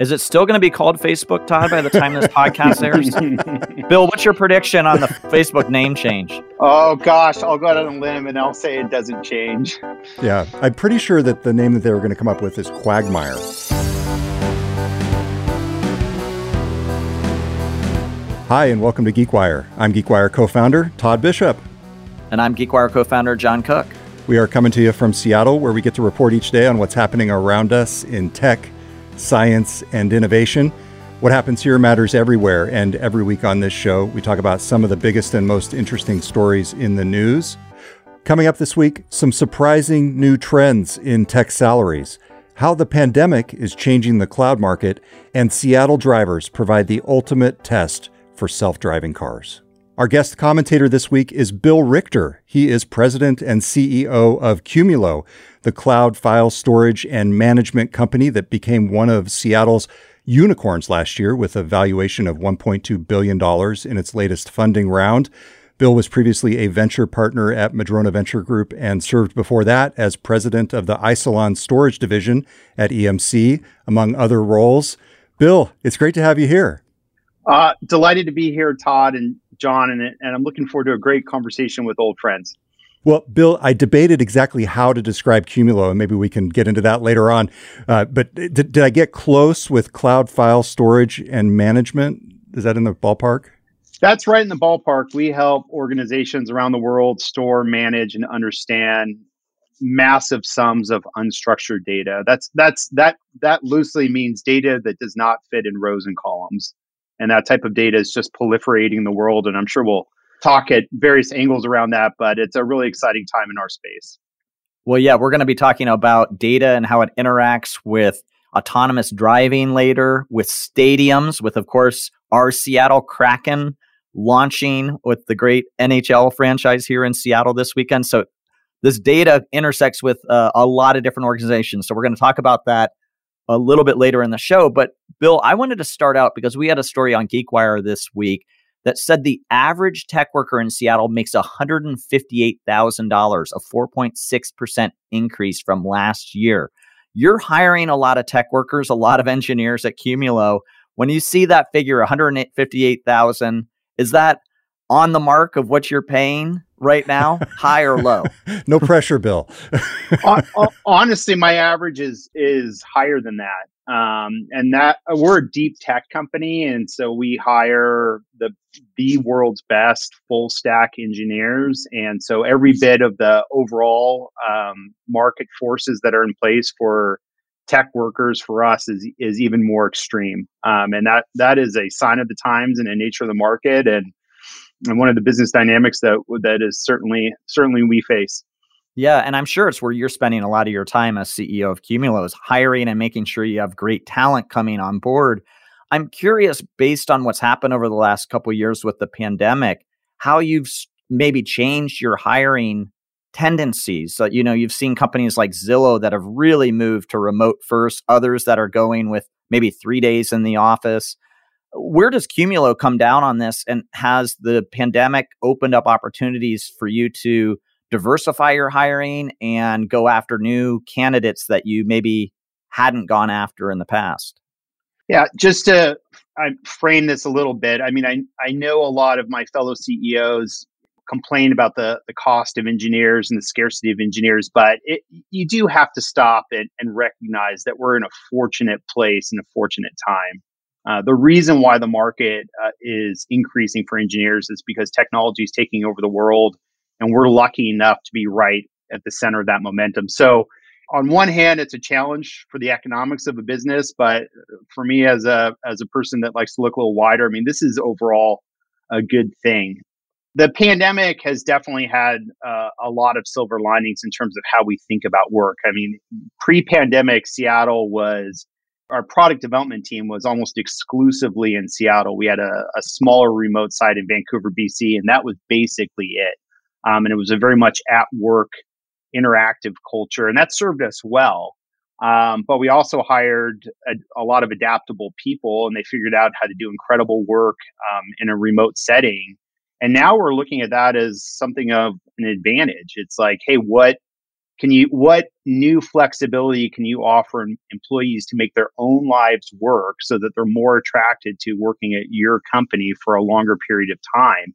Is it still going to be called Facebook, Todd, by the time this podcast airs? Bill, what's your prediction on the Facebook name change? Oh, gosh, I'll go out on a limb and I'll say it doesn't change. Yeah, I'm pretty sure that the name that they were going to come up with is Quagmire. Hi, and welcome to GeekWire. I'm GeekWire co founder Todd Bishop. And I'm GeekWire co founder John Cook. We are coming to you from Seattle, where we get to report each day on what's happening around us in tech science, and innovation. What happens here matters everywhere, and every week on this show, we talk about some of the biggest and most interesting stories in the news. Coming up this week, some surprising new trends in tech salaries, how the pandemic is changing the cloud market, and Seattle drivers provide the ultimate test for self driving cars. Our guest commentator this week is Bill Richter. He is president and CEO of Qumulo, the cloud file storage and management company that became one of Seattle's unicorns last year with a valuation of $1.2 billion in its latest funding round. Bill was previously a venture partner at Madrona Venture Group and served before that as president of the Isilon Storage Division at EMC, among other roles. Bill, it's great to have you here. Uh, delighted to be here, Todd and John, and, and I'm looking forward to a great conversation with old friends. Well, Bill, I debated exactly how to describe Qumulo, and maybe we can get into that later on. Uh, but did, did I get close with cloud file storage and management? Is that in the ballpark? That's right in the ballpark. We help organizations around the world store, manage, and understand massive sums of unstructured data. That's that's that that loosely means data that does not fit in rows and columns. And that type of data is just proliferating the world. And I'm sure we'll talk at various angles around that, but it's a really exciting time in our space. Well, yeah, we're going to be talking about data and how it interacts with autonomous driving later, with stadiums, with, of course, our Seattle Kraken launching with the great NHL franchise here in Seattle this weekend. So, this data intersects with uh, a lot of different organizations. So, we're going to talk about that a little bit later in the show. But, Bill, I wanted to start out because we had a story on GeekWire this week that said the average tech worker in Seattle makes $158,000, a 4.6% increase from last year. You're hiring a lot of tech workers, a lot of engineers at Qumulo. When you see that figure, 158,000, is that on the mark of what you're paying right now, high or low? no pressure, Bill. Honestly, my average is is higher than that. Um, and that uh, we're a deep tech company, and so we hire the the world's best full stack engineers. And so every bit of the overall um, market forces that are in place for tech workers for us is is even more extreme. Um, and that that is a sign of the times and the nature of the market, and and one of the business dynamics that that is certainly certainly we face. Yeah, and I'm sure it's where you're spending a lot of your time as CEO of Qumulo is hiring and making sure you have great talent coming on board. I'm curious, based on what's happened over the last couple years with the pandemic, how you've maybe changed your hiring tendencies. So, you know, you've seen companies like Zillow that have really moved to remote first, others that are going with maybe three days in the office. Where does Qumulo come down on this? And has the pandemic opened up opportunities for you to diversify your hiring and go after new candidates that you maybe hadn't gone after in the past? Yeah, just to I frame this a little bit. I mean, I I know a lot of my fellow CEOs complain about the the cost of engineers and the scarcity of engineers, but it, you do have to stop and, and recognize that we're in a fortunate place and a fortunate time. Uh, the reason why the market uh, is increasing for engineers is because technology is taking over the world and we're lucky enough to be right at the center of that momentum. So, on one hand, it's a challenge for the economics of a business, but for me as a as a person that likes to look a little wider, I mean, this is overall a good thing. The pandemic has definitely had uh, a lot of silver linings in terms of how we think about work. I mean, pre-pandemic, Seattle was our product development team was almost exclusively in Seattle. We had a, a smaller remote site in Vancouver, BC, and that was basically it. Um, and it was a very much at work interactive culture, and that served us well. Um, but we also hired a, a, lot of adaptable people, and they figured out how to do incredible work um, in a remote setting. And now we're looking at that as something of an advantage. It's like, hey, what can you what new flexibility can you offer employees to make their own lives work so that they're more attracted to working at your company for a longer period of time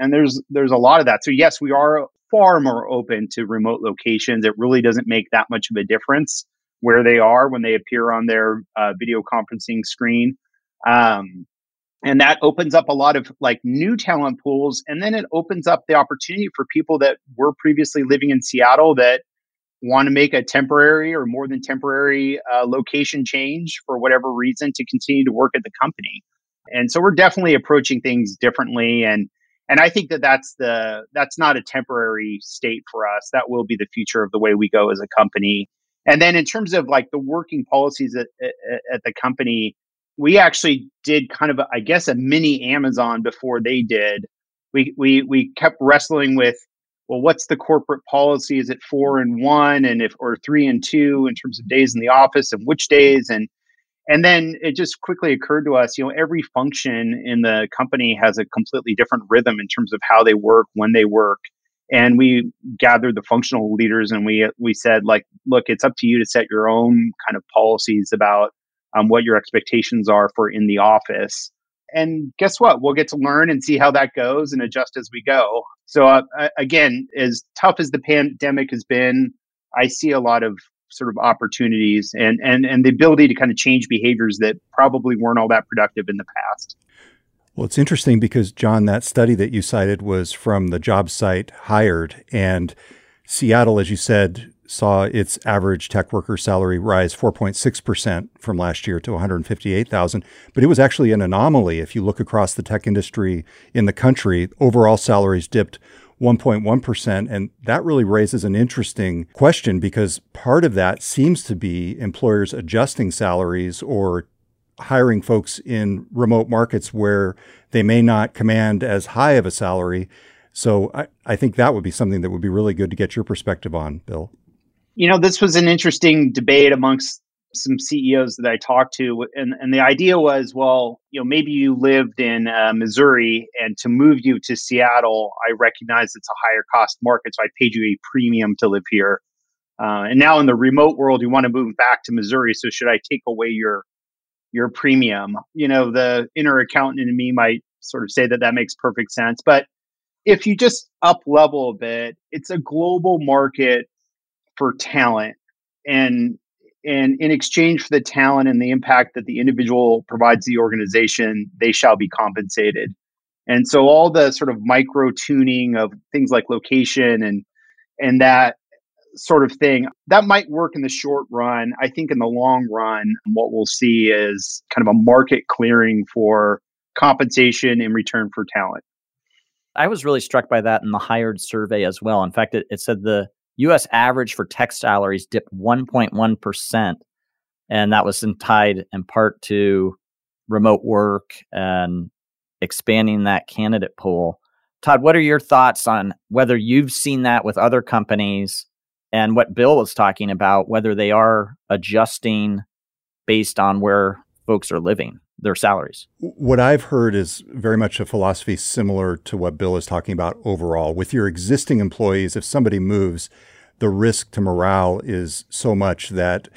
and there's there's a lot of that. So yes we are far more open to remote locations. It really doesn't make that much of a difference where they are when they appear on their uh, video conferencing screen. Um, and that opens up a lot of like new talent pools. And then it opens up the opportunity for people that were previously living in seattle that want to make a temporary or more than temporary uh, location change for whatever reason to continue to work at the company. And so we're definitely approaching things differently. And and i think that that's the that's not a temporary state for us. That will be the future of the way we go as a company. And then in terms of like the working policies at, at, at the company we actually did kind of a, I guess a mini amazon before they did. We we we kept wrestling with well, what's the corporate policy? Is it four and one, and if or three and two in terms of days in the office, and which days, and and then it just quickly occurred to us, you know, every function in the company has a completely different rhythm in terms of how they work, when they work, and we gathered the functional leaders and we we said like, look, it's up to you to set your own kind of policies about um, what your expectations are for in the office and guess what? We'll get to learn and see how that goes and adjust as we go. So, uh, again, as tough as the pandemic has been, I see a lot of sort of opportunities and, and, and the ability to kind of change behaviors that probably weren't all that productive in the past. Well, it's interesting because, John, that study that you cited was from the job site hired. And Seattle, as you said, saw its average tech worker salary rise 4.6% from last year to 158,000, but it was actually an anomaly if you look across the tech industry in the country. Overall salaries dipped 1.1%. And that really raises an interesting question because part of that seems to be employers adjusting salaries or hiring folks in remote markets where they may not command as high of a salary. So I, I think that would be something that would be really good to get your perspective on, Bill you know, this was an interesting debate amongst some CEOs that I talked to, and and the idea was, well, you know, maybe you lived in uh, Missouri, and to move you to Seattle, I recognize it's a higher cost market, so I paid you a premium to live here. Uh, and now in the remote world, you want to move back to Missouri, so should I take away your your premium? You know, the inner accountant in me might sort of say that that makes perfect sense, but if you just up level a bit, it's a global market for talent and and in exchange for the talent and the impact that the individual provides the organization they shall be compensated. And so all the sort of micro tuning of things like location and and that sort of thing that might work in the short run. I think in the long run what we'll see is kind of a market clearing for compensation in return for talent. I was really struck by that in the hired survey as well. In fact it, it said the U.S. average for tech salaries dipped 1.1%. And that was in tied in part to remote work and expanding that candidate pool. Todd, what are your thoughts on whether you've seen that with other companies and what Bill was talking about, whether they are adjusting based on where folks are living? Their salaries. What I've heard is very much a philosophy similar to what Bill is talking about overall. With your existing employees, if somebody moves, the risk to morale is so much that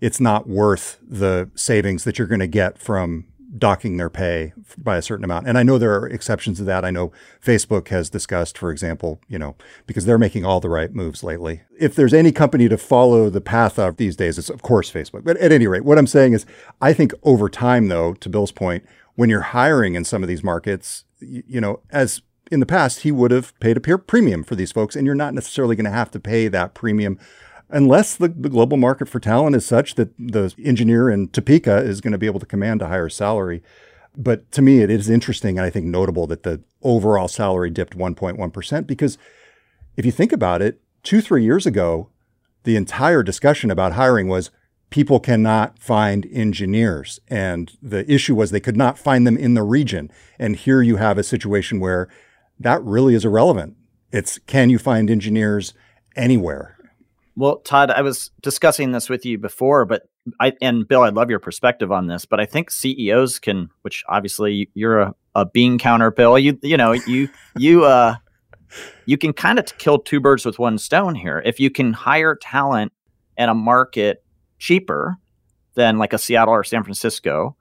it's not worth the savings that you're going to get from docking their pay by a certain amount. And I know there are exceptions to that. I know Facebook has discussed, for example, you know, because they're making all the right moves lately. If there's any company to follow the path of these days, it's of course Facebook. But at any rate, what I'm saying is I think over time though, to Bill's point, when you're hiring in some of these markets, you, know, as in the past, he would have paid a premium for these folks, and you're not necessarily going to have to pay that premium unless the, the global market for talent is such that the engineer in Topeka is going to be able to command a higher salary. But to me, it is interesting and I think notable that the overall salary dipped 1.1% because if you think about it, two, three years ago, the entire discussion about hiring was people cannot find engineers. And the issue was they could not find them in the region. And here you have a situation where that really is irrelevant. It's can you find engineers anywhere? Well, Todd, I was discussing this with you before, but I and Bill, I'd love your perspective on this, but I think CEOs can, which obviously you're a, a bean counter, Bill. You you know you you uh you can kind of kill two birds with one stone here. If you can hire talent in a market cheaper than like a Seattle or San Francisco,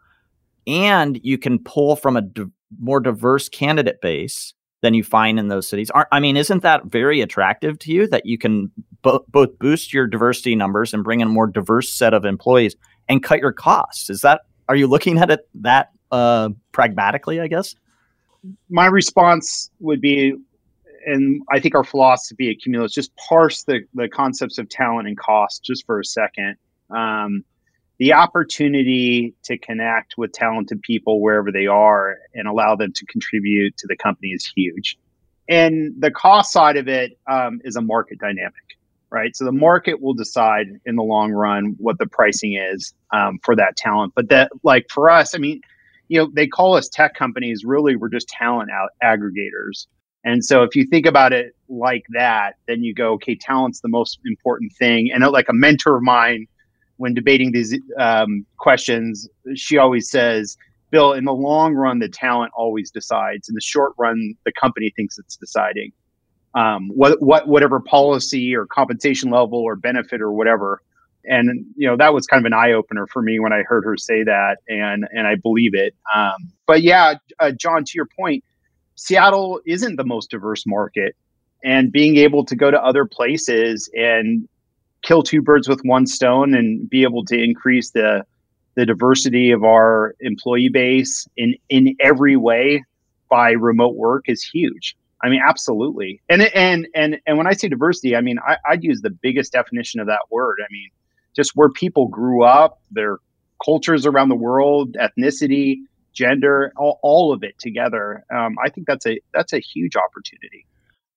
and you can pull from a more diverse candidate base than you find in those cities. I mean, isn't that very attractive to you that you can bo- both boost your diversity numbers and bring in a more diverse set of employees and cut your costs? Is that are you looking at it that uh, pragmatically? I guess my response would be, and I think our philosophy at Qumulo is just parse the the concepts of talent and cost just for a second. Um, the opportunity to connect with talented people wherever they are and allow them to contribute to the company is huge. And the cost side of it um, is a market dynamic, right? So the market will decide in the long run what the pricing is um, for that talent. But that, like for us, I mean, you know, they call us tech companies. Really, we're just talent out aggregators. And so if you think about it like that, then you go, okay, talent's the most important thing. And like a mentor of mine when debating these um, questions, she always says, Bill, in the long run, the talent always decides. In the short run, the company thinks it's deciding. Um, what, what, whatever policy or compensation level or benefit or whatever. And you know that was kind of an eye opener for me when I heard her say that, and and I believe it. Um, but yeah, uh, John, to your point, Seattle isn't the most diverse market, and being able to go to other places and kill two birds with one stone and be able to increase the the diversity of our employee base in in every way by remote work is huge. I mean, absolutely. And and and and when I say diversity, I mean I, I'd use the biggest definition of that word. I mean, just where people grew up, their cultures around the world, ethnicity, gender, all, all of it together. Um, I think that's a that's a huge opportunity.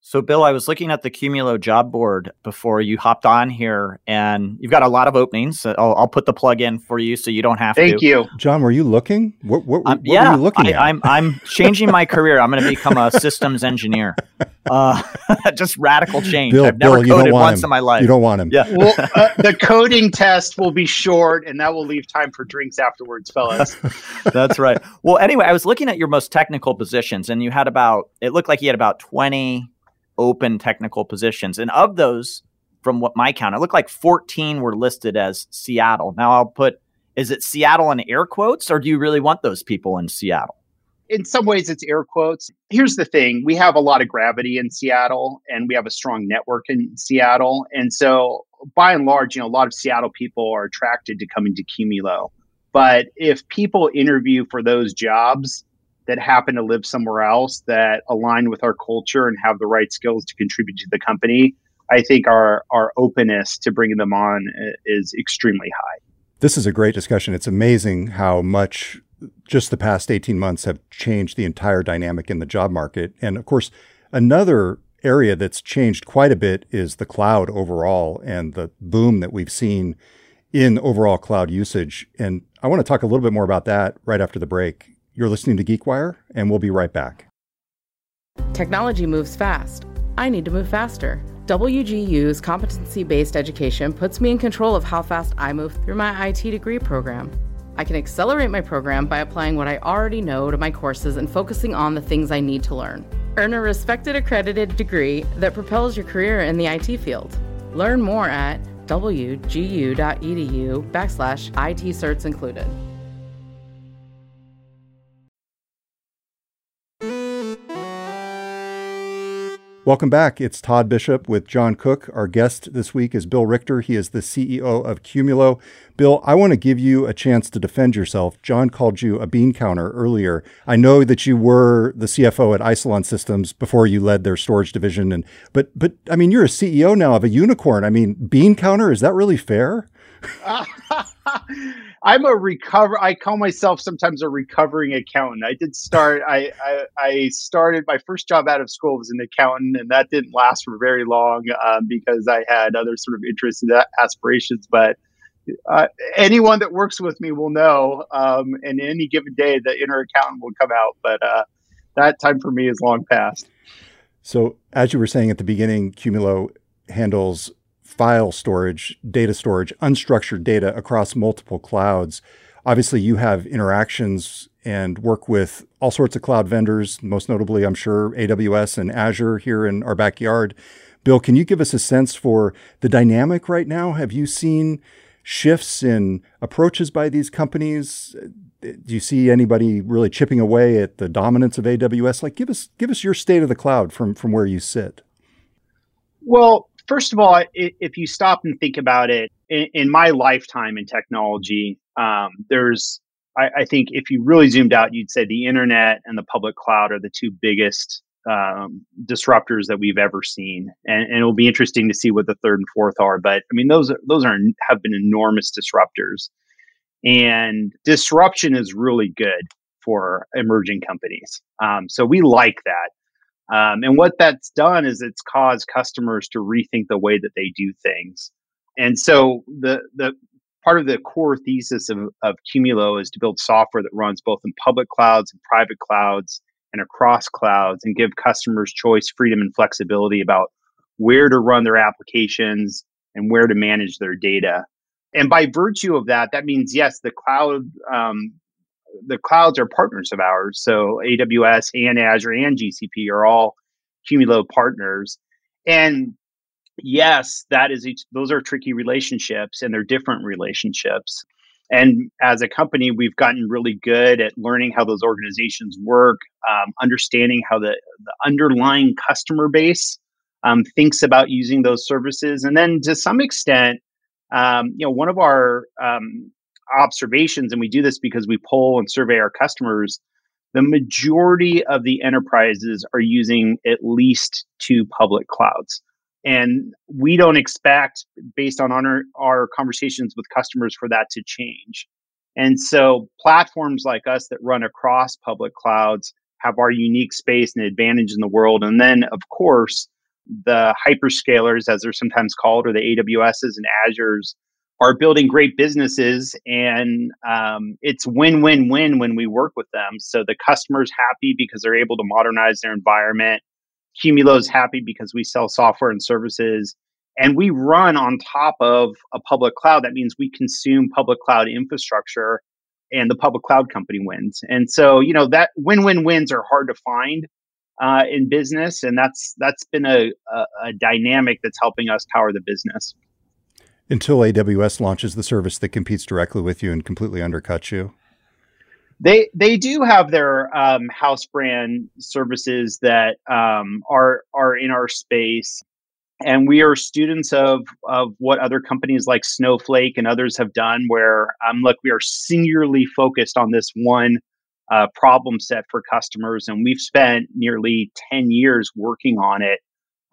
So, Bill, I was looking at the Qumulo job board before you hopped on here, and you've got a lot of openings. I'll, I'll put the plug in for you so you don't have Thank to. Thank you, John. Were you looking? What, what, um, what yeah, were you looking I, at? I'm I'm changing my career. I'm going to become a systems engineer. Uh, just radical change. Bill, I've never Bill, coded once him. in my life. You don't want him. Yeah. well, uh, the coding test will be short, and that will leave time for drinks afterwards, fellas. That's right. Well, anyway, I was looking at your most technical positions, and you had about. It looked like you had about twenty open technical positions. And of those, from what my count, it looked like 14 were listed as Seattle. Now I'll put, is it Seattle in air quotes, or do you really want those people in Seattle? In some ways, it's air quotes. Here's the thing we have a lot of gravity in Seattle, and we have a strong network in Seattle. And so, by and large, you know, a lot of Seattle people are attracted to coming to Qumulo. But if people interview for those jobs, that happen to live somewhere else that align with our culture and have the right skills to contribute to the company, I think our our openness to bringing them on uh, is extremely high. This is a great discussion. It's amazing how much just the past 18 months have changed the entire dynamic in the job market. And of course, another area that's changed quite a bit is the cloud overall and the boom that we've seen in overall cloud usage. And I want to talk a little bit more about that right after the break. You're listening to GeekWire, and we'll be right back. Technology moves fast. I need to move faster. WGU's competency based education puts me in control of how fast I move through my IT degree program. I can accelerate my program by applying what I already know to my courses and focusing on the things I need to learn. Earn a respected accredited degree that propels your career in the IT field. Learn more at wgu.edu backslash IT certs included. Welcome back. It's Todd Bishop with John Cook. Our guest this week is Bill Richter. He is the CEO of Qumulo. Bill, I want to give you a chance to defend yourself. John called you a bean counter earlier. I know that you were the CFO at Isilon Systems before you led their storage division and but but I mean you're a CEO now of a unicorn. I mean, bean counter, is that really fair? I'm a recover. I call myself sometimes a recovering accountant. I did start. I, I, I started my first job out of school was an accountant, and that didn't last for very long um, because I had other sort of interests and aspirations. But uh, anyone that works with me will know. Um, and any given day, the inner accountant will come out. But uh, that time for me is long past. So, as you were saying at the beginning, Qumulo handles file storage, data storage, unstructured data across multiple clouds. obviously you have interactions and work with all sorts of cloud vendors, most notably, I'm sure, AWS and Azure here in our backyard. Bill, can you give us a sense for the dynamic right now? Have you seen shifts in approaches by these companies? Do you see anybody really chipping away at the dominance of AWS? Like, give us give us your state of the cloud from from where you sit. Well, first of all, if you stop and think about it, in, my lifetime in technology, um, there's I, I, think if you really zoomed out, you'd say the internet and the public cloud are the two biggest um, disruptors that we've ever seen, and, and, it'll be interesting to see what the third and fourth are. But I mean, those are, those are have been enormous disruptors, and disruption is really good for emerging companies. Um, so we like that, um, and what that's done is it's caused customers to rethink the way that they do things. And so the the part of the core thesis of, of Qumulo is to build software that runs both in public clouds and private clouds and across clouds and give customers choice, freedom, and flexibility about where to run their applications and where to manage their data. And by virtue of that, that means yes, the cloud, um, the clouds are partners of ours. So AWS and Azure and GCP are all Qumulo partners. And yes, that is each, those are tricky relationships and they're different relationships. And as a company, we've gotten really good at learning how those organizations work, um, understanding how the, the underlying customer base um, thinks about using those services. And then to some extent, um, you know, one of our um, observations, and we do this because we poll and survey our customers, the majority of the enterprises are using at least two public clouds. And we don't expect, based on our, our conversations with customers, for that to change. And so platforms like us that run across public clouds have our unique space and advantage in the world. And then, of course, the hyperscalers, as they're sometimes called, or the AWSs and Azures, are building great businesses. And um, it's win win win when we work with them. So the customer's happy because they're able to modernize their environment. Qumulo is happy because we sell software and services and we run on top of a public cloud. That means we consume public cloud infrastructure and the public cloud company wins. And so, you know, that win-win wins are hard to find uh, in business. And that's, that's been a, a, a dynamic that's helping us power the business. Until AWS launches the service that competes directly with you and completely undercuts you. They they do have their um, house brand services that um, are are in our space, and we are students of of what other companies like Snowflake and others have done. Where um, look, we are singularly focused on this one uh, problem set for customers, and we've spent nearly ten years working on it.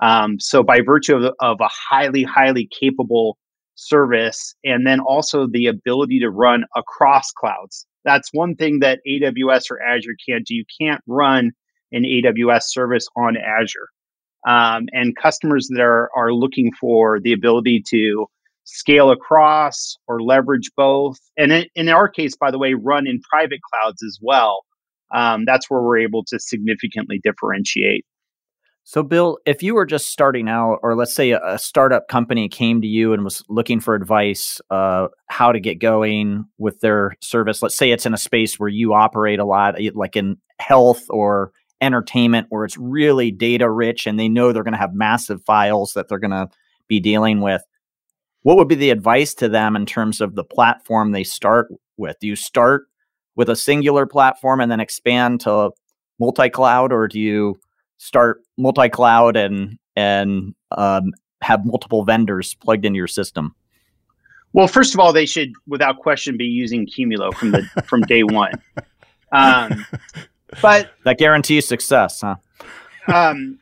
Um, so by virtue of, of a highly highly capable service, and then also the ability to run across clouds that's one thing that AWS or Azure can't do. You can't run an AWS service on Azure. Um, and customers that are, are looking for the ability to scale across or leverage both, and in, in our case, by the way, run in private clouds as well. Um, that's where we're able to significantly differentiate. So, Bill, if you were just starting out, or let's say a, a startup company came to you and was looking for advice, uh, how to get going with their service, let's say it's in a space where you operate a lot, like in health or entertainment, where it's really data rich and they know they're going to have massive files that they're going to be dealing with. What would be the advice to them in terms of the platform they start with? Do you start with a singular platform and then expand to multi cloud, or do you start multi-cloud and and um, have multiple vendors plugged into your system? Well, first of all, they should, without question, be using Qumulo from the from day one. Um, but that guarantees success, huh? Um,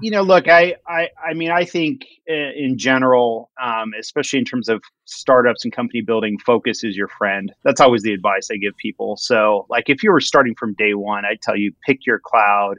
you know, look, I, I, I mean, I think uh, in general, um, especially in terms of startups and company building, focus is your friend. That's always the advice I give people. So, like, if you were starting from day one, I'd tell you pick your cloud,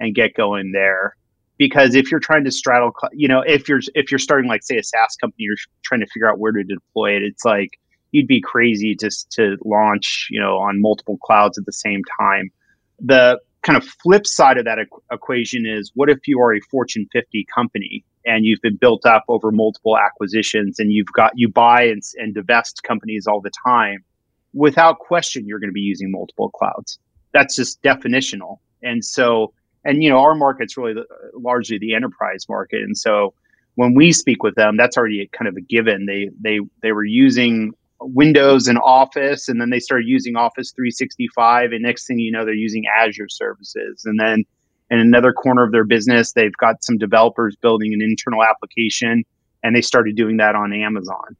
and get going there because if you're trying to straddle you know if you're if you're starting like say a SaaS company you're trying to figure out where to deploy it it's like you'd be crazy just to launch you know on multiple clouds at the same time the kind of flip side of that equ- equation is what if you are a fortune 50 company and you've been built up over multiple acquisitions and you've got you buy and, and divest companies all the time without question, you're going to be using multiple clouds. That's just definitional. And so, and you know, our market's really the, largely the enterprise market. And so, when we speak with them, that's already kind of a given. They they they were using Windows and Office, and then they started using Office 365, and next thing you know, they're using Azure services, and then in another corner of their business, they've got some developers building an internal application, and they started doing that on Amazon.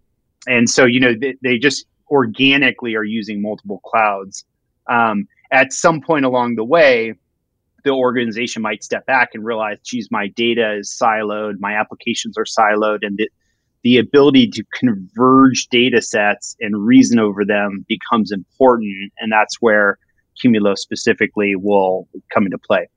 And so, you know, they, they just organically are using multiple clouds. Um, at some point along the way, the organization might step back and realize, geez, my data is siloed, my applications are siloed, and the, the ability to converge data sets and reason over them becomes important. And that's where Qumulo specifically will come into play.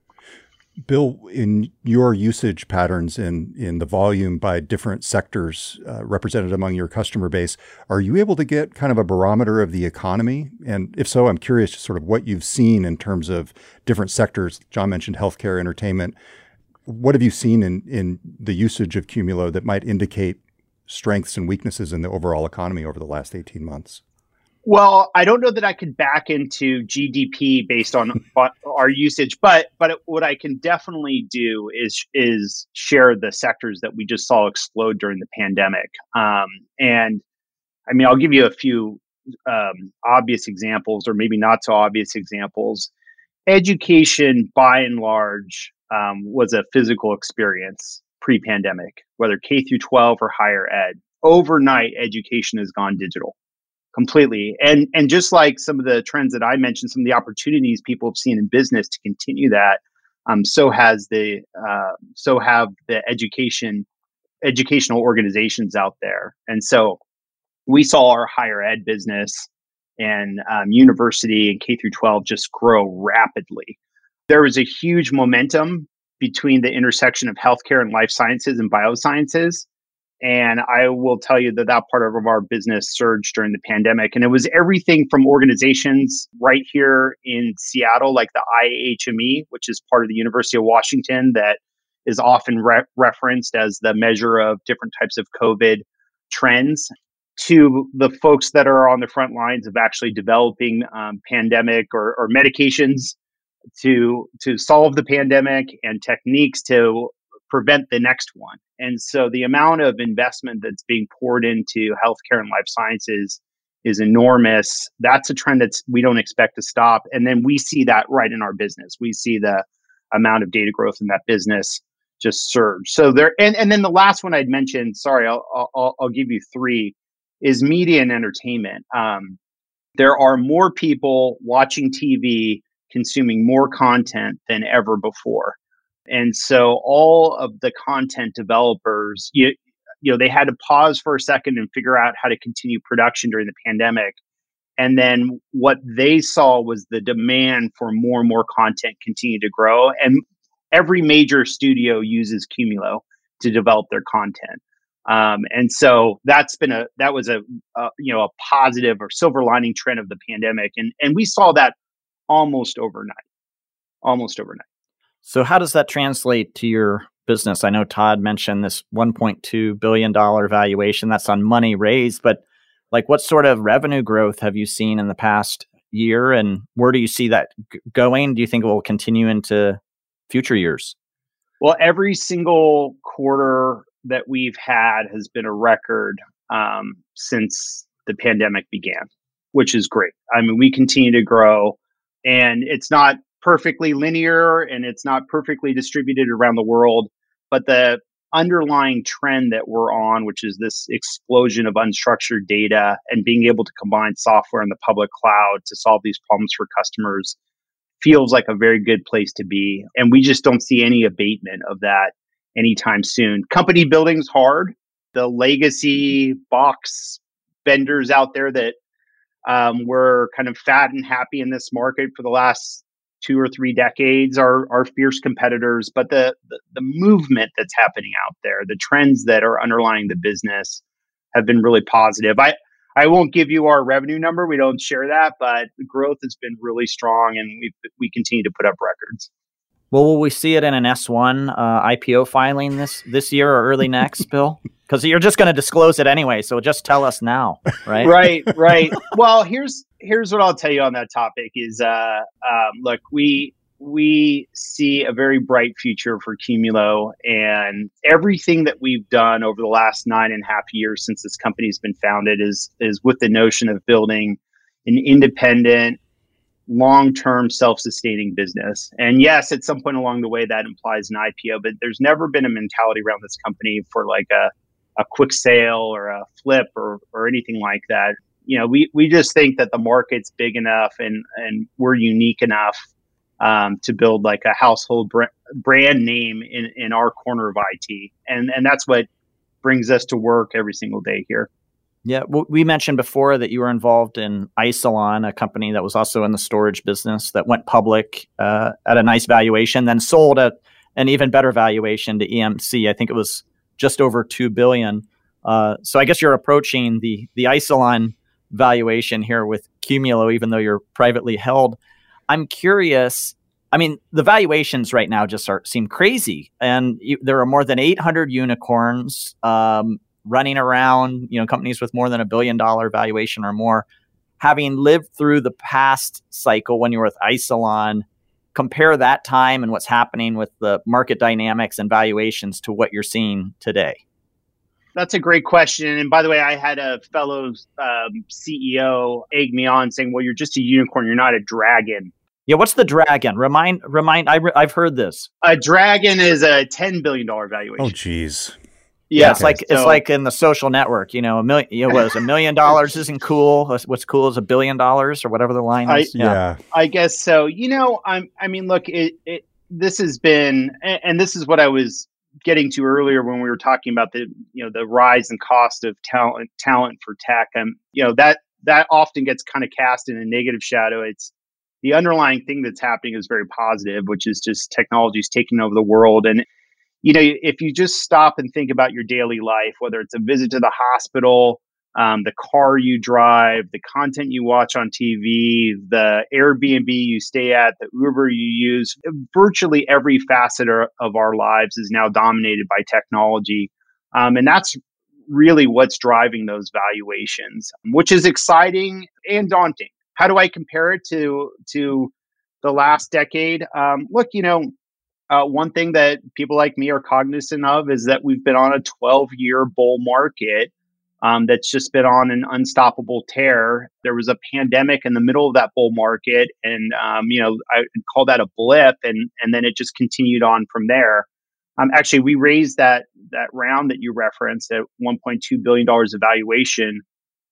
Bill, in your usage patterns in, in the volume by different sectors uh, represented among your customer base, are you able to get kind of a barometer of the economy? And if so, I'm curious to sort of what you've seen in terms of different sectors. John mentioned healthcare, entertainment. What have you seen in, in the usage of Qumulo that might indicate strengths and weaknesses in the overall economy over the last 18 months? Well, I don't know that I can back into GDP based on our usage, but but what I can definitely do is is share the sectors that we just saw explode during the pandemic. Um, and I mean, I'll give you a few um, obvious examples, or maybe not so obvious examples. Education, by and large, um, was a physical experience pre-pandemic, whether K through 12 or higher ed. Overnight, education has gone digital completely. And and just like some of the trends that I mentioned, some of the opportunities people have seen in business to continue that, um, so has the uh, so have the education educational organizations out there. And so we saw our higher ed business and um, university and K through 12 just grow rapidly. There was a huge momentum between the intersection of healthcare and life sciences and biosciences and I will tell you that that part of our business surged during the pandemic. And it was everything from organizations right here in Seattle, like the IHME, which is part of the University of Washington, that is often re- referenced as the measure of different types of COVID trends, to the folks that are on the front lines of actually developing um, pandemic or, or medications to to solve the pandemic and techniques to prevent the next one. And so the amount of investment that's being poured into healthcare and life sciences is enormous. That's a trend that's we don't expect to stop. And then we see that right in our business. We see the amount of data growth in that business just surge. So there, and, and then the last one I'd mentioned, sorry, I'll, I'll, I'll give you three, is media and entertainment. Um, there are more people watching TV, consuming more content than ever before. And so all of the content developers, you, you know, they had to pause for a second and figure out how to continue production during the pandemic. And then what they saw was the demand for more and more content continue to grow. And every major studio uses Qumulo to develop their content. Um, and so that's been a that was a, a, you know a positive or silver lining trend of the pandemic, and and we saw that almost overnight, almost overnight. So, how does that translate to your business? I know Todd mentioned this $1.2 billion valuation. That's on money raised, but like what sort of revenue growth have you seen in the past year and where do you see that g- going? Do you think it will continue into future years? Well, every single quarter that we've had has been a record um, since the pandemic began, which is great. I mean, we continue to grow, and it's not perfectly linear and it's not perfectly distributed around the world. But the underlying trend that we're on, which is this explosion of unstructured data and being able to combine software in the public cloud to solve these problems for customers, feels like a very good place to be. And we just don't see any abatement of that anytime soon. Company building's hard. The legacy box vendors out there that um, were kind of fat and happy in this market for the last two or three decades are are fierce competitors, but the, the, the movement that's happening out there, the trends that are underlying the business, have been really positive. I I won't give you our revenue number; we don't share that, but the growth has been really strong, and we we continue to put up records. Well, will we see it in an S one uh, IPO filing this this year or early next, Bill? Because you're just going to disclose it anyway, so just tell us now, right? right, right. Well, here's here's what I'll tell you on that topic is uh, um, look, we we see a very bright future for Qumulo and everything that we've done over the last nine and a half years since this company's been founded is is with the notion of building an independent, long-term self-sustaining business. And yes, at some point along the way that implies an IPO, but there's never been a mentality around this company for like a a quick sale or a flip or or anything like that. You know, we we just think that the market's big enough and and we're unique enough um, to build like a household br- brand name in, in our corner of IT. And, and that's what brings us to work every single day here. Yeah, we mentioned before that you were involved in Isilon, a company that was also in the storage business that went public uh, at a nice valuation, then sold at an even better valuation to EMC. I think it was just over two billion. Uh, so I guess you're approaching the the Isilon valuation here with Qumulo, even though you're privately held. I'm curious. I mean, the valuations right now just are, seem crazy, and you, there are more than 800 unicorns um, running around. You know, companies with more than a billion dollar valuation or more. Having lived through the past cycle when you were with Isilon, compare that time and what's happening with the market dynamics and valuations to what you're seeing today. That's a great question. And by the way, I had a fellow um, CEO egg me on saying, "Well, you're just a unicorn. You're not a dragon." Yeah, what's the dragon? Remind, remind. I have heard this. A dragon is a ten billion dollar valuation. Oh, geez. Yeah, it's like so, it's like in the social network. You know, a million. It was a million dollars isn't cool. What's cool is a billion dollars or whatever the line is. I, yeah. yeah. I guess so. You know, I'm. I mean, look, it, it. This has been, and this is what I was getting to earlier when we were talking about the you know the rise and cost of talent talent for tech and you know that that often gets kind of cast in a negative shadow. It's the underlying thing that's happening is very positive which is just technology is taking over the world. And you know if you just stop and think about your daily life whether it's a visit to the hospital um, the car you drive, the content you watch on TV, the Airbnb you stay at, the Uber you use, virtually every facet of our lives is now dominated by technology. Um, and that's really what's driving those valuations, which is exciting and daunting. How do I compare it to to the last decade? Um, look, you know, uh, one thing that people like me are cognizant of is that we've been on a 12 year bull market um, that's just been on an unstoppable tear. There was a pandemic in the middle of that bull market, and um, you know I call that a blip, and and then it just continued on from there. Um, actually, we raised that that round that you referenced at 1.2 billion dollars evaluation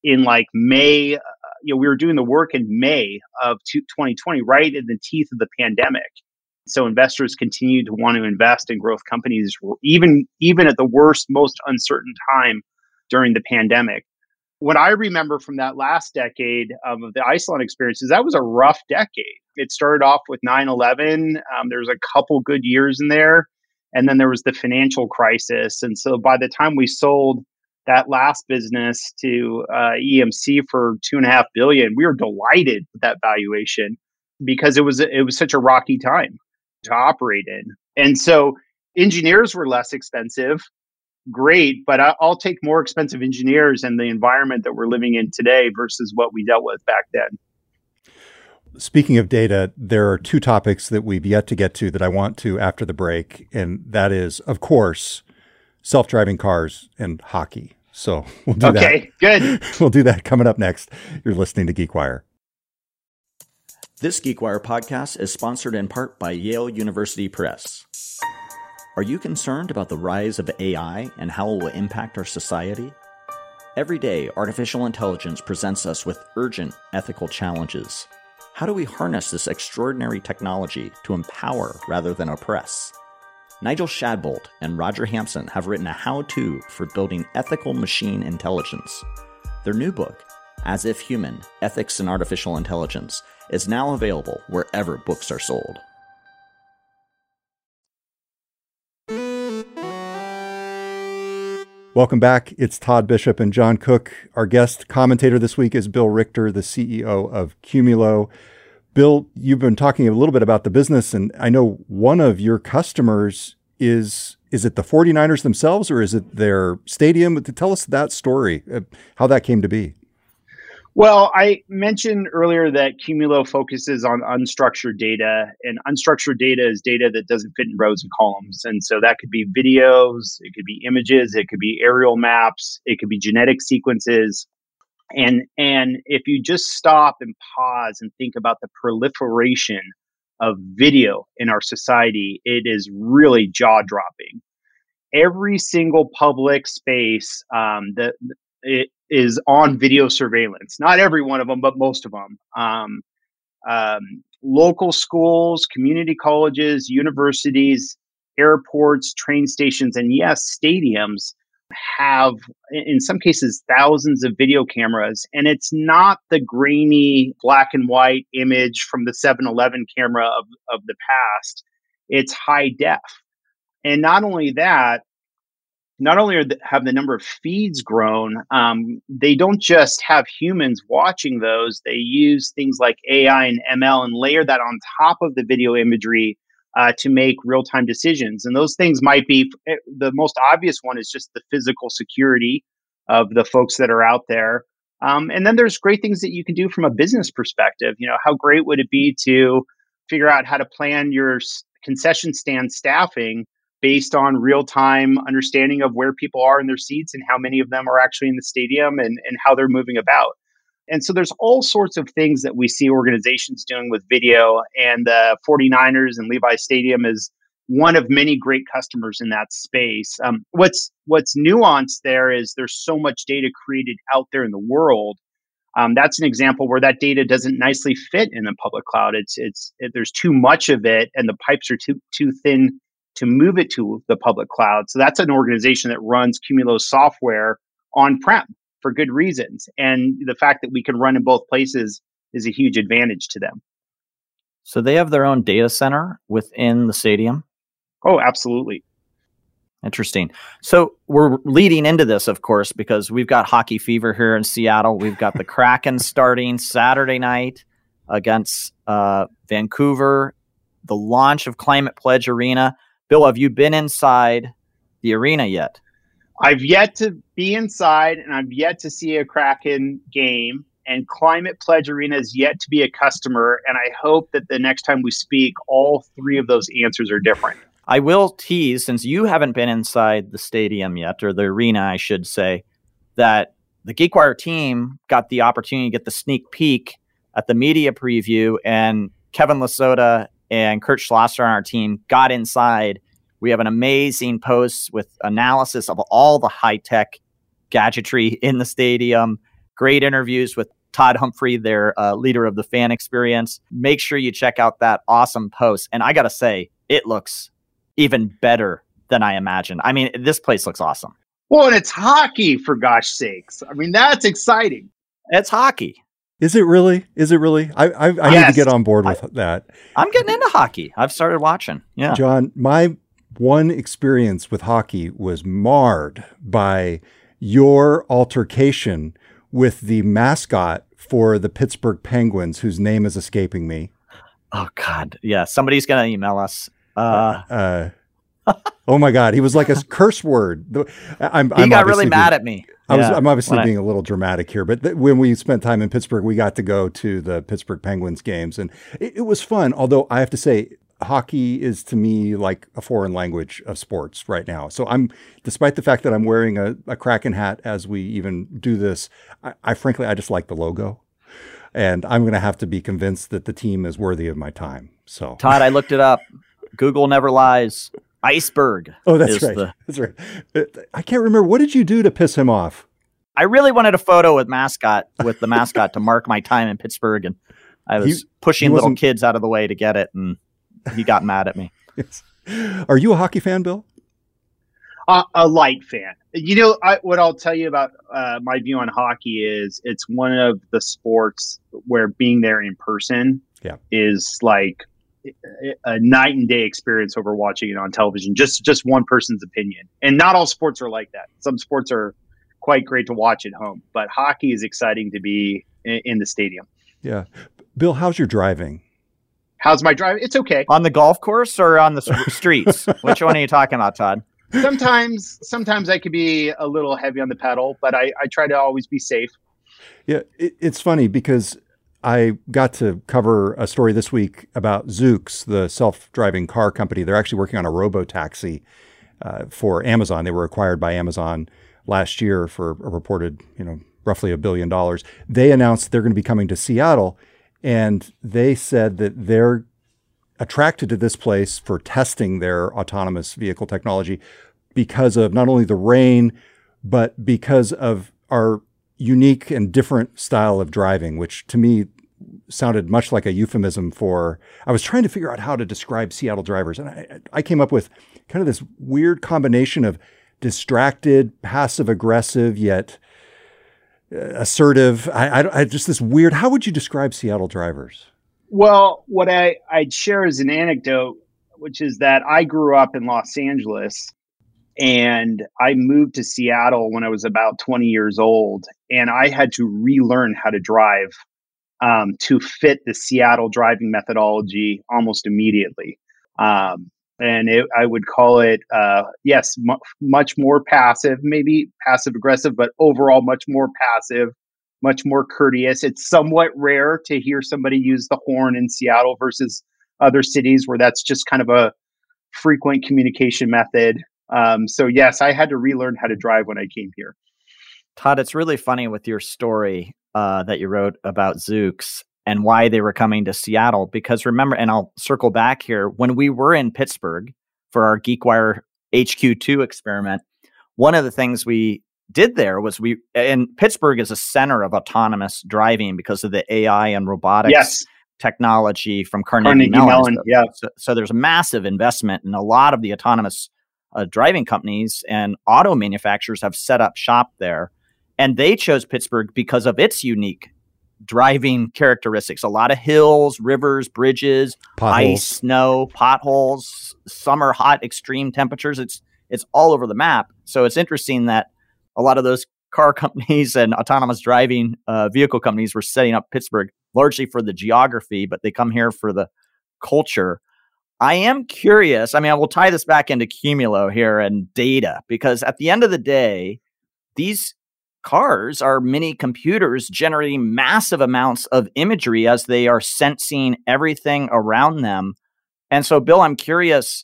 in like May. Uh, you know, we were doing the work in May of 2020, right in the teeth of the pandemic. So investors continue to want to invest in growth companies, even even at the worst, most uncertain time during the pandemic. What I remember from that last decade of the Isilon experiences, that was a rough decade. It started off with 9 11. Um, there was a couple good years in there. And then there was the financial crisis. And so by the time we sold that last business to uh, EMC for two and a half billion, we were delighted with that valuation because it was it was such a rocky time to operate in. And so engineers were less expensive great, but I, will take more expensive engineers in the environment that we're living in today versus what we dealt with back then. Speaking of data, there are two topics that we've yet to get to that I want to after the break. And that is, of course, self driving cars and hockey. So we'll do okay, that. Okay, good. we'll do that coming up next. You're listening to GeekWire. This GeekWire podcast is sponsored in part by Yale University Press. Are you concerned about the rise of AI and how it will impact our society? Every day, artificial intelligence presents us with urgent ethical challenges. How do we harness this extraordinary technology to empower rather than oppress? Nigel Shadbolt and Roger Hampson have written a how to for building ethical machine intelligence. Their new book, As If Human Ethics and Artificial Intelligence, is now available wherever books are sold. Welcome back. It's Todd Bishop and John Cook. Our guest commentator this week is Bill Richter, the CEO of Qumulo. Bill, you've been talking a little bit about the business, and I know one of your customers is is it the 49ers themselves or is it their stadium? Tell us that story, how that came to be. Well, I mentioned earlier that Qumulo focuses on unstructured data, and unstructured data is data that doesn't fit in rows and columns. And so that could be videos, it could be images, it could be aerial maps, it could be genetic sequences. And and if you just stop and pause and think about the proliferation of video in our society, it is really jaw dropping. Every single public space um, it is on video surveillance. Not every one of them, but most of them. Um, um, local schools, community colleges, universities, airports, train stations, and yes, stadiums have, in some cases, thousands of video cameras. And it's not the grainy black and white image from the 7 Eleven camera of, of the past, it's high def. And not only that, not only the, have the number of feeds grown, um, they don't just have humans watching those. They use things like AI and ML and layer that on top of the video imagery uh, to make real time decisions. And those things might be eh, the most obvious one is just the physical security of the folks that are out there. Um, and then there's great things that you can do from a business perspective. You know, how great would it be to figure out how to plan your concession stand staffing based on real time understanding of where people are in their seats and how many of them are actually in the stadium and, and how they're moving about. And so there's all sorts of things that we see organizations doing with video, and the 49ers and Levi Stadium is one of many great customers in that space. Um, what's what's nuanced there is there's so much data created out there in the world. Um, that's an example where that data doesn't nicely fit in the public cloud. It's it's it, there's too much of it, and the pipes are too too thin to move it to the public cloud. So that's an organization that runs Qumulo software on prem for good reasons. And the fact that we can run in both places is a huge advantage to them. So they have their own data center within the stadium? Oh, absolutely. Interesting. So we're leading into this, of course, because we've got hockey fever here in Seattle. We've got the Kraken starting Saturday night against uh, Vancouver, the launch of Climate Pledge Arena. Bill, have you been inside the arena yet? I've yet to be inside and I've yet to see a Kraken game. And Climate Pledge Arena is yet to be a customer. And I hope that the next time we speak, all three of those answers are different. I will tease, since you haven't been inside the stadium yet, or the arena, I should say, that the GeekWire team got the opportunity to get the sneak peek at the media preview, and Kevin Lisota and Kurt Schlosser on our team got inside. We have an amazing post with analysis of all the high tech gadgetry in the stadium. Great interviews with Todd Humphrey, their uh, leader of the fan experience. Make sure you check out that awesome post. And I got to say, it looks even better than I imagined. I mean, this place looks awesome. Well, and it's hockey, for gosh sakes. I mean, that's exciting. It's hockey. Is it really? Is it really? I I, I yes. need to get on board with I, that. I'm getting into hockey. I've started watching. Yeah, John, my one experience with hockey was marred by your altercation with the mascot for the Pittsburgh Penguins, whose name is escaping me. Oh God, yeah. Somebody's gonna email us. Uh, uh, oh my God, he was like a curse word. I'm, he I'm got really mad at me. I was, I'm obviously being I, a little dramatic here, but th- when we spent time in Pittsburgh, we got to go to the Pittsburgh Penguins games, and it, it, was fun. Although I have to say, hockey is to me like a foreign language of sports right now. So I'm, despite the fact that I'm wearing a, a Kraken hat as we even do this, I, I frankly I just like the logo, and I'm going to have to be convinced that the team is worthy of my time. So Todd, I looked it up. Google never lies. Iceburgh. Oh, that's right. The... That's right. I can't remember. What did you do to piss him off? I really wanted a photo with mascot with the mascot to mark my time in Pittsburgh, and I was he, pushing he little kids out of the way to get it, and he got mad at me. Yes. Are you a hockey fan, Bill? Uh, a light fan. You know I, what I'll tell you about uh, my view on hockey is it's one of the sports where being there in person yeah. is like a night and day experience over watching it on television. Just just one person's opinion, and not all sports are like that. Some sports are quite great to watch at home, but hockey is exciting to be in, in the stadium. Yeah, Bill, how's your driving? How's my driving? It's okay. On the golf course or on the streets? Which one are you talking about, Todd? Sometimes, sometimes I could be a little heavy on the pedal, but I, I try to always be safe. Yeah, it, it's funny because I got to cover a story this week about Zoox, the self-driving car company. They're actually working on a robo taxi uh, for Amazon. They were acquired by Amazon last year for a reported, you know, roughly a billion dollars. They announced they're going to be coming to Seattle, and they said that they're attracted to this place for testing their autonomous vehicle technology because of not only the rain, but because of our unique and different style of driving, which to me sounded much like a euphemism for. I was trying to figure out how to describe Seattle drivers, and I, I came up with kind of this weird combination of distracted, passive aggressive, yet uh, assertive. I, I, I, just this weird. How would you describe Seattle drivers? Well, what I I'd share is an anecdote, which is that I grew up in Los Angeles, and I moved to Seattle when I was about 20 years old, and I had to relearn how to drive um, to fit the Seattle driving methodology almost immediately. Um, and it, I would call it, uh, yes, much more passive, maybe passive aggressive, but overall much more passive, much more courteous. It's somewhat rare to hear somebody use the horn in Seattle versus other cities where that's just kind of a frequent communication method. Um, so yes, I had to relearn how to drive when I came here. Todd, it's really funny with your story uh, that you wrote about Zoox and why they were coming to Seattle. Because remember, and I'll circle back here, when we were in Pittsburgh for our GeekWire HQ2 experiment, one of the things we did there was we, and Pittsburgh is a center of autonomous driving because of the AI and robotics. Yes. Technology from Carnegie, Carnegie Mellon. Mellon so, yeah. So, so, there's a massive investment, and a lot of the autonomous uh, driving companies and auto manufacturers have set up shop there. And they chose Pittsburgh because of its unique driving characteristics. A lot of hills, rivers, bridges, potholes. ice, snow, potholes, summer hot extreme temperatures. It's it's all over the map. So it's interesting that a lot of those car companies and autonomous driving uh, vehicle companies were setting up Pittsburgh largely for the geography, but they come here for the culture. I am curious. I mean, I will tie this back into Qumulo here and data because at the end of the day, these cars are mini computers generating massive amounts of imagery as they are sensing everything around them. And so, Bill, I'm curious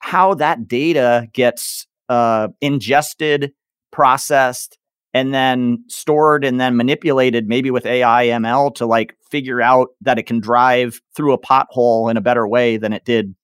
how that data gets uh, ingested, processed, and then stored and then manipulated, maybe with AI ML to like figure out that it can drive through a pothole in a better way than it did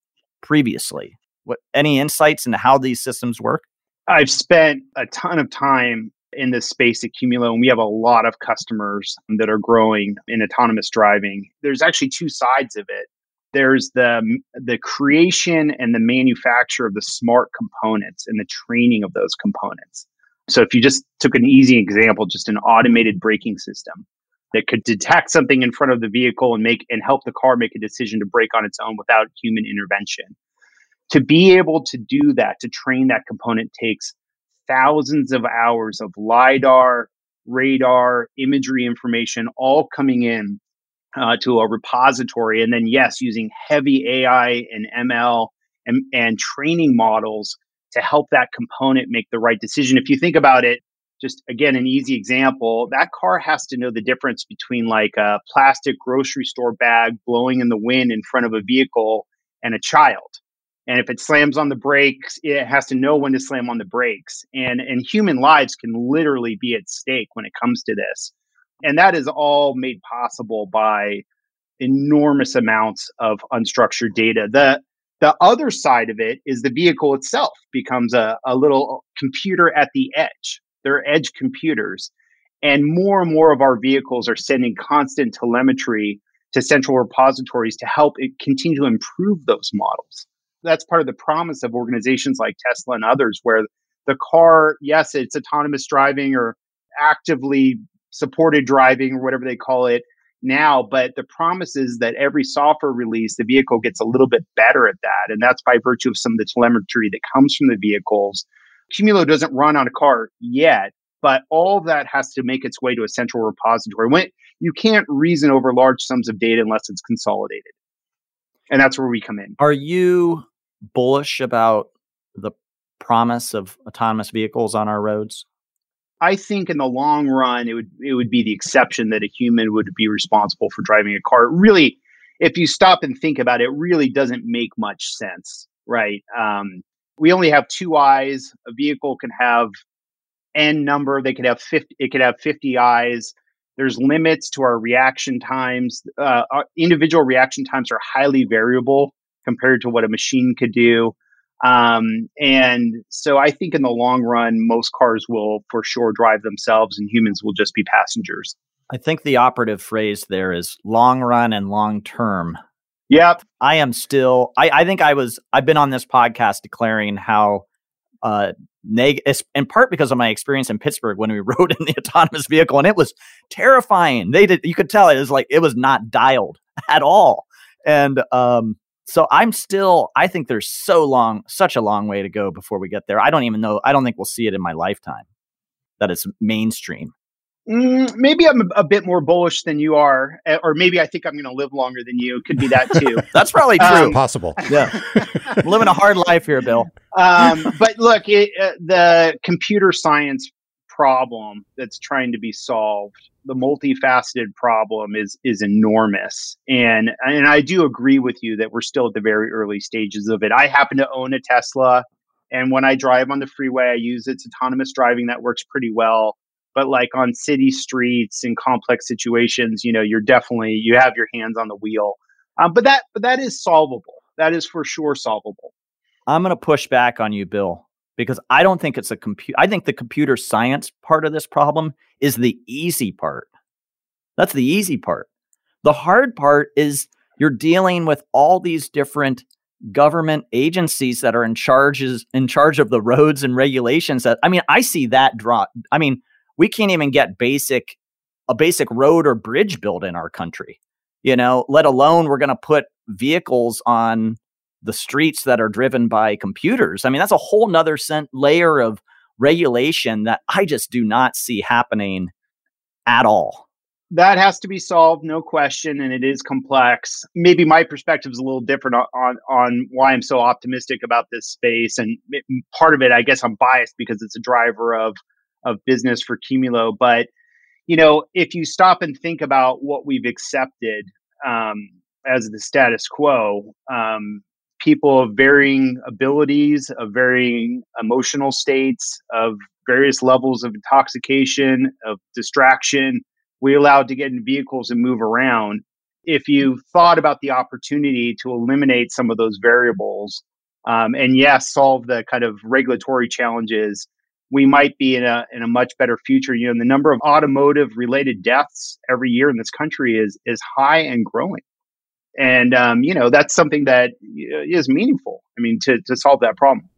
previously. What any insights into how these systems work? I've spent a ton of time in this space at Qumulo, and we have a lot of customers that are growing in autonomous driving. There's actually two sides of it. There's the the creation and the manufacture of the smart components and the training of those components. So if you just took an easy example, just an automated braking system that could detect something in front of the vehicle and make and help the car make a decision to brake on its own without human intervention. To be able to do that, to train that component takes thousands of hours of LIDAR, radar, imagery information all coming in uh, to a repository. And then, yes, using heavy AI and ML and, and training models to help that component make the right decision. If you think about it, just again, an easy example that car has to know the difference between like a plastic grocery store bag blowing in the wind in front of a vehicle and a child. And if it slams on the brakes it has to know when to slam on the brakes. And and human lives can literally be at stake when it comes to this. And that is all made possible by enormous amounts of unstructured data. The the other side of it is the vehicle itself becomes a, a little computer at the edge. They're edge computers. And more and more of our vehicles are sending constant telemetry to central repositories to help it continue to improve those models. That's part of the promise of organizations like Tesla and others, where the car, yes, it's autonomous driving or actively supported driving or whatever they call it now, but the promise is that every software release, the vehicle gets a little bit better at that. And that's by virtue of some of the telemetry that comes from the vehicles. Qumulo doesn't run on a car yet, but all that has to make its way to a central repository. When you can't reason over large sums of data unless it's consolidated. And that's where we come in. Are you bullish about the promise of autonomous vehicles on our roads? I think in the long run, it would it would be the exception that a human would be responsible for driving a car. Really, if you stop and think about it, it really doesn't make much sense, right? Um, we only have two eyes. A vehicle can have n number. They could have 50. It could have 50 eyes. There's limits to our reaction times. Uh, our individual reaction times are highly variable compared to what a machine could do. Um, and so I think in the long run, most cars will for sure drive themselves and humans will just be passengers. I think the operative phrase there is long run and long term. Yep. I am still, I, I think I was, I've been on this podcast declaring how, uh, neg- in part because of my experience in Pittsburgh when we rode in the autonomous vehicle and it was terrifying. They did, you could tell it was like, it was not dialed at all. And, um, so I'm still, I think there's so long, such a long way to go before we get there. I don't even know, I don't think we'll see it in my lifetime that it's mainstream. Mm, maybe I'm a, a, bit more bullish than you are, eh, or maybe I think I'm going to live longer than you. Could be that too. That's probably true. Um, Possible. Yeah, I'm living a hard life here, Bill. Um, but look, it, uh, the computer science problem that's trying to be solved the multifaceted problem is is enormous. And and I do agree with you that we're still at the very early stages of it. I happen to own a Tesla and when I drive on the freeway I use its autonomous driving that works pretty well. But like on city streets in complex situations you know you're definitely you have your hands on the wheel. Um, but that but that is solvable. That is for sure solvable. I'm going to push back on you bill because I don't think it's a computer. I think the computer science part of this problem is the easy part. That's the easy part. The hard part is you're dealing with all these different government agencies that are in charges in charge of the roads and regulations that I mean I see that drop. I mean, we can't even get basic a basic road or bridge built in our country. You know, let alone we're going to put vehicles on the streets that are driven by computers. I mean, that's a whole nother cent layer of regulation that I just do not see happening at all. That has to be solved, no question, and it is complex. Maybe my perspective is a little different on on why I'm so optimistic about this space, and it, part of it, I guess, I'm biased because it's a driver of of business for Qumulo. But you know, if you stop and think about what we've accepted um, as the status quo, um, people of varying abilities, of varying emotional states, of various levels of intoxication, of distraction. We allowed to get in vehicles and move around. If you thought about the opportunity to eliminate some of those variables, um, and yes, solve the kind of regulatory challenges, we might be in a in a much better future. You know, the number of automotive related deaths every year in this country is is high and growing and um, you know that's something that is meaningful. I mean, to to solve that problem.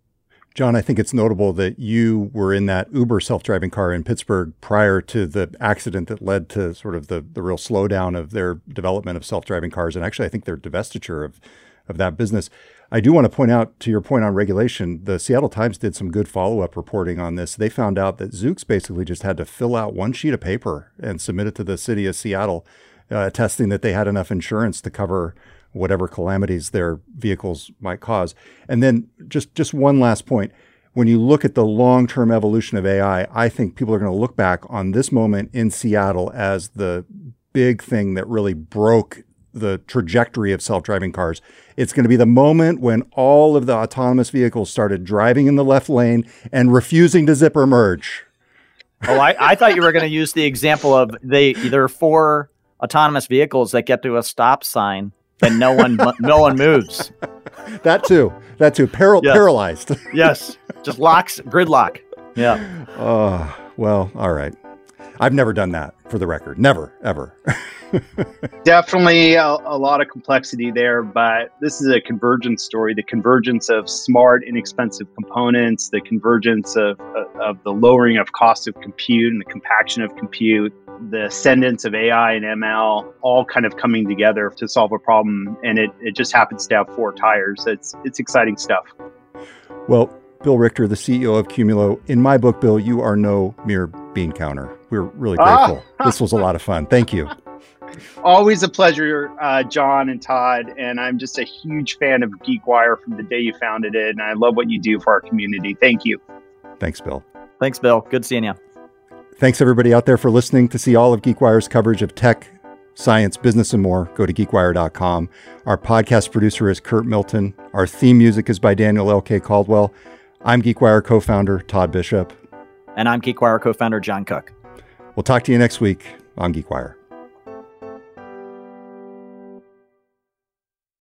John, I think it's notable that you were in that Uber self-driving car in Pittsburgh prior to the accident that led to sort of the the real slowdown of their development of self-driving cars, and actually, I think their divestiture of of that business. I do want to point out to your point on regulation, the Seattle Times did some good follow up reporting on this. They found out that Zoox basically just had to fill out one sheet of paper and submit it to the city of Seattle uh, testing that they had enough insurance to cover whatever calamities their vehicles might cause. And then just just one last point. When you look at the long-term evolution of AI, I think people are going to look back on this moment in Seattle as the big thing that really broke the trajectory of self-driving cars. It's going to be the moment when all of the autonomous vehicles started driving in the left lane and refusing to zipper merge. Oh, I, I thought you were going to use the example of they there are four autonomous vehicles that get to a stop sign and no one no one moves. That too. That too. Paral- yes. Paralyzed. yes. Just locks gridlock. Yeah. Oh, well, all right. I've never done that for the record. Never, ever. Definitely a, a, lot of complexity there, but this is a convergence story the convergence of smart, inexpensive components, the convergence of, of the lowering of cost of compute and the compaction of compute, the ascendance of AI and ML, all kind of coming together to solve a problem. And it, it just happens to have four tires. It's, it's exciting stuff. Well, Bill Richter, the CEO of Qumulo. In my book, Bill, you are no mere bean counter. We're really grateful. Ah. this was a lot of fun. Thank you. Always a pleasure, uh, John and Todd. And I'm just a huge fan of GeekWire from the day you founded it. And I love what you do for our community. Thank you. Thanks, Bill. Thanks, Bill. Good seeing you. Thanks everybody out there for listening. To see all of GeekWire's coverage of tech, science, business, and more, go to geekwire.com. Our podcast producer is Curt Milton. Our theme music is by Daniel L.K. Caldwell. I'm GeekWire co founder Todd Bishop. And I'm GeekWire co founder John Cook. We'll talk to you next week on GeekWire.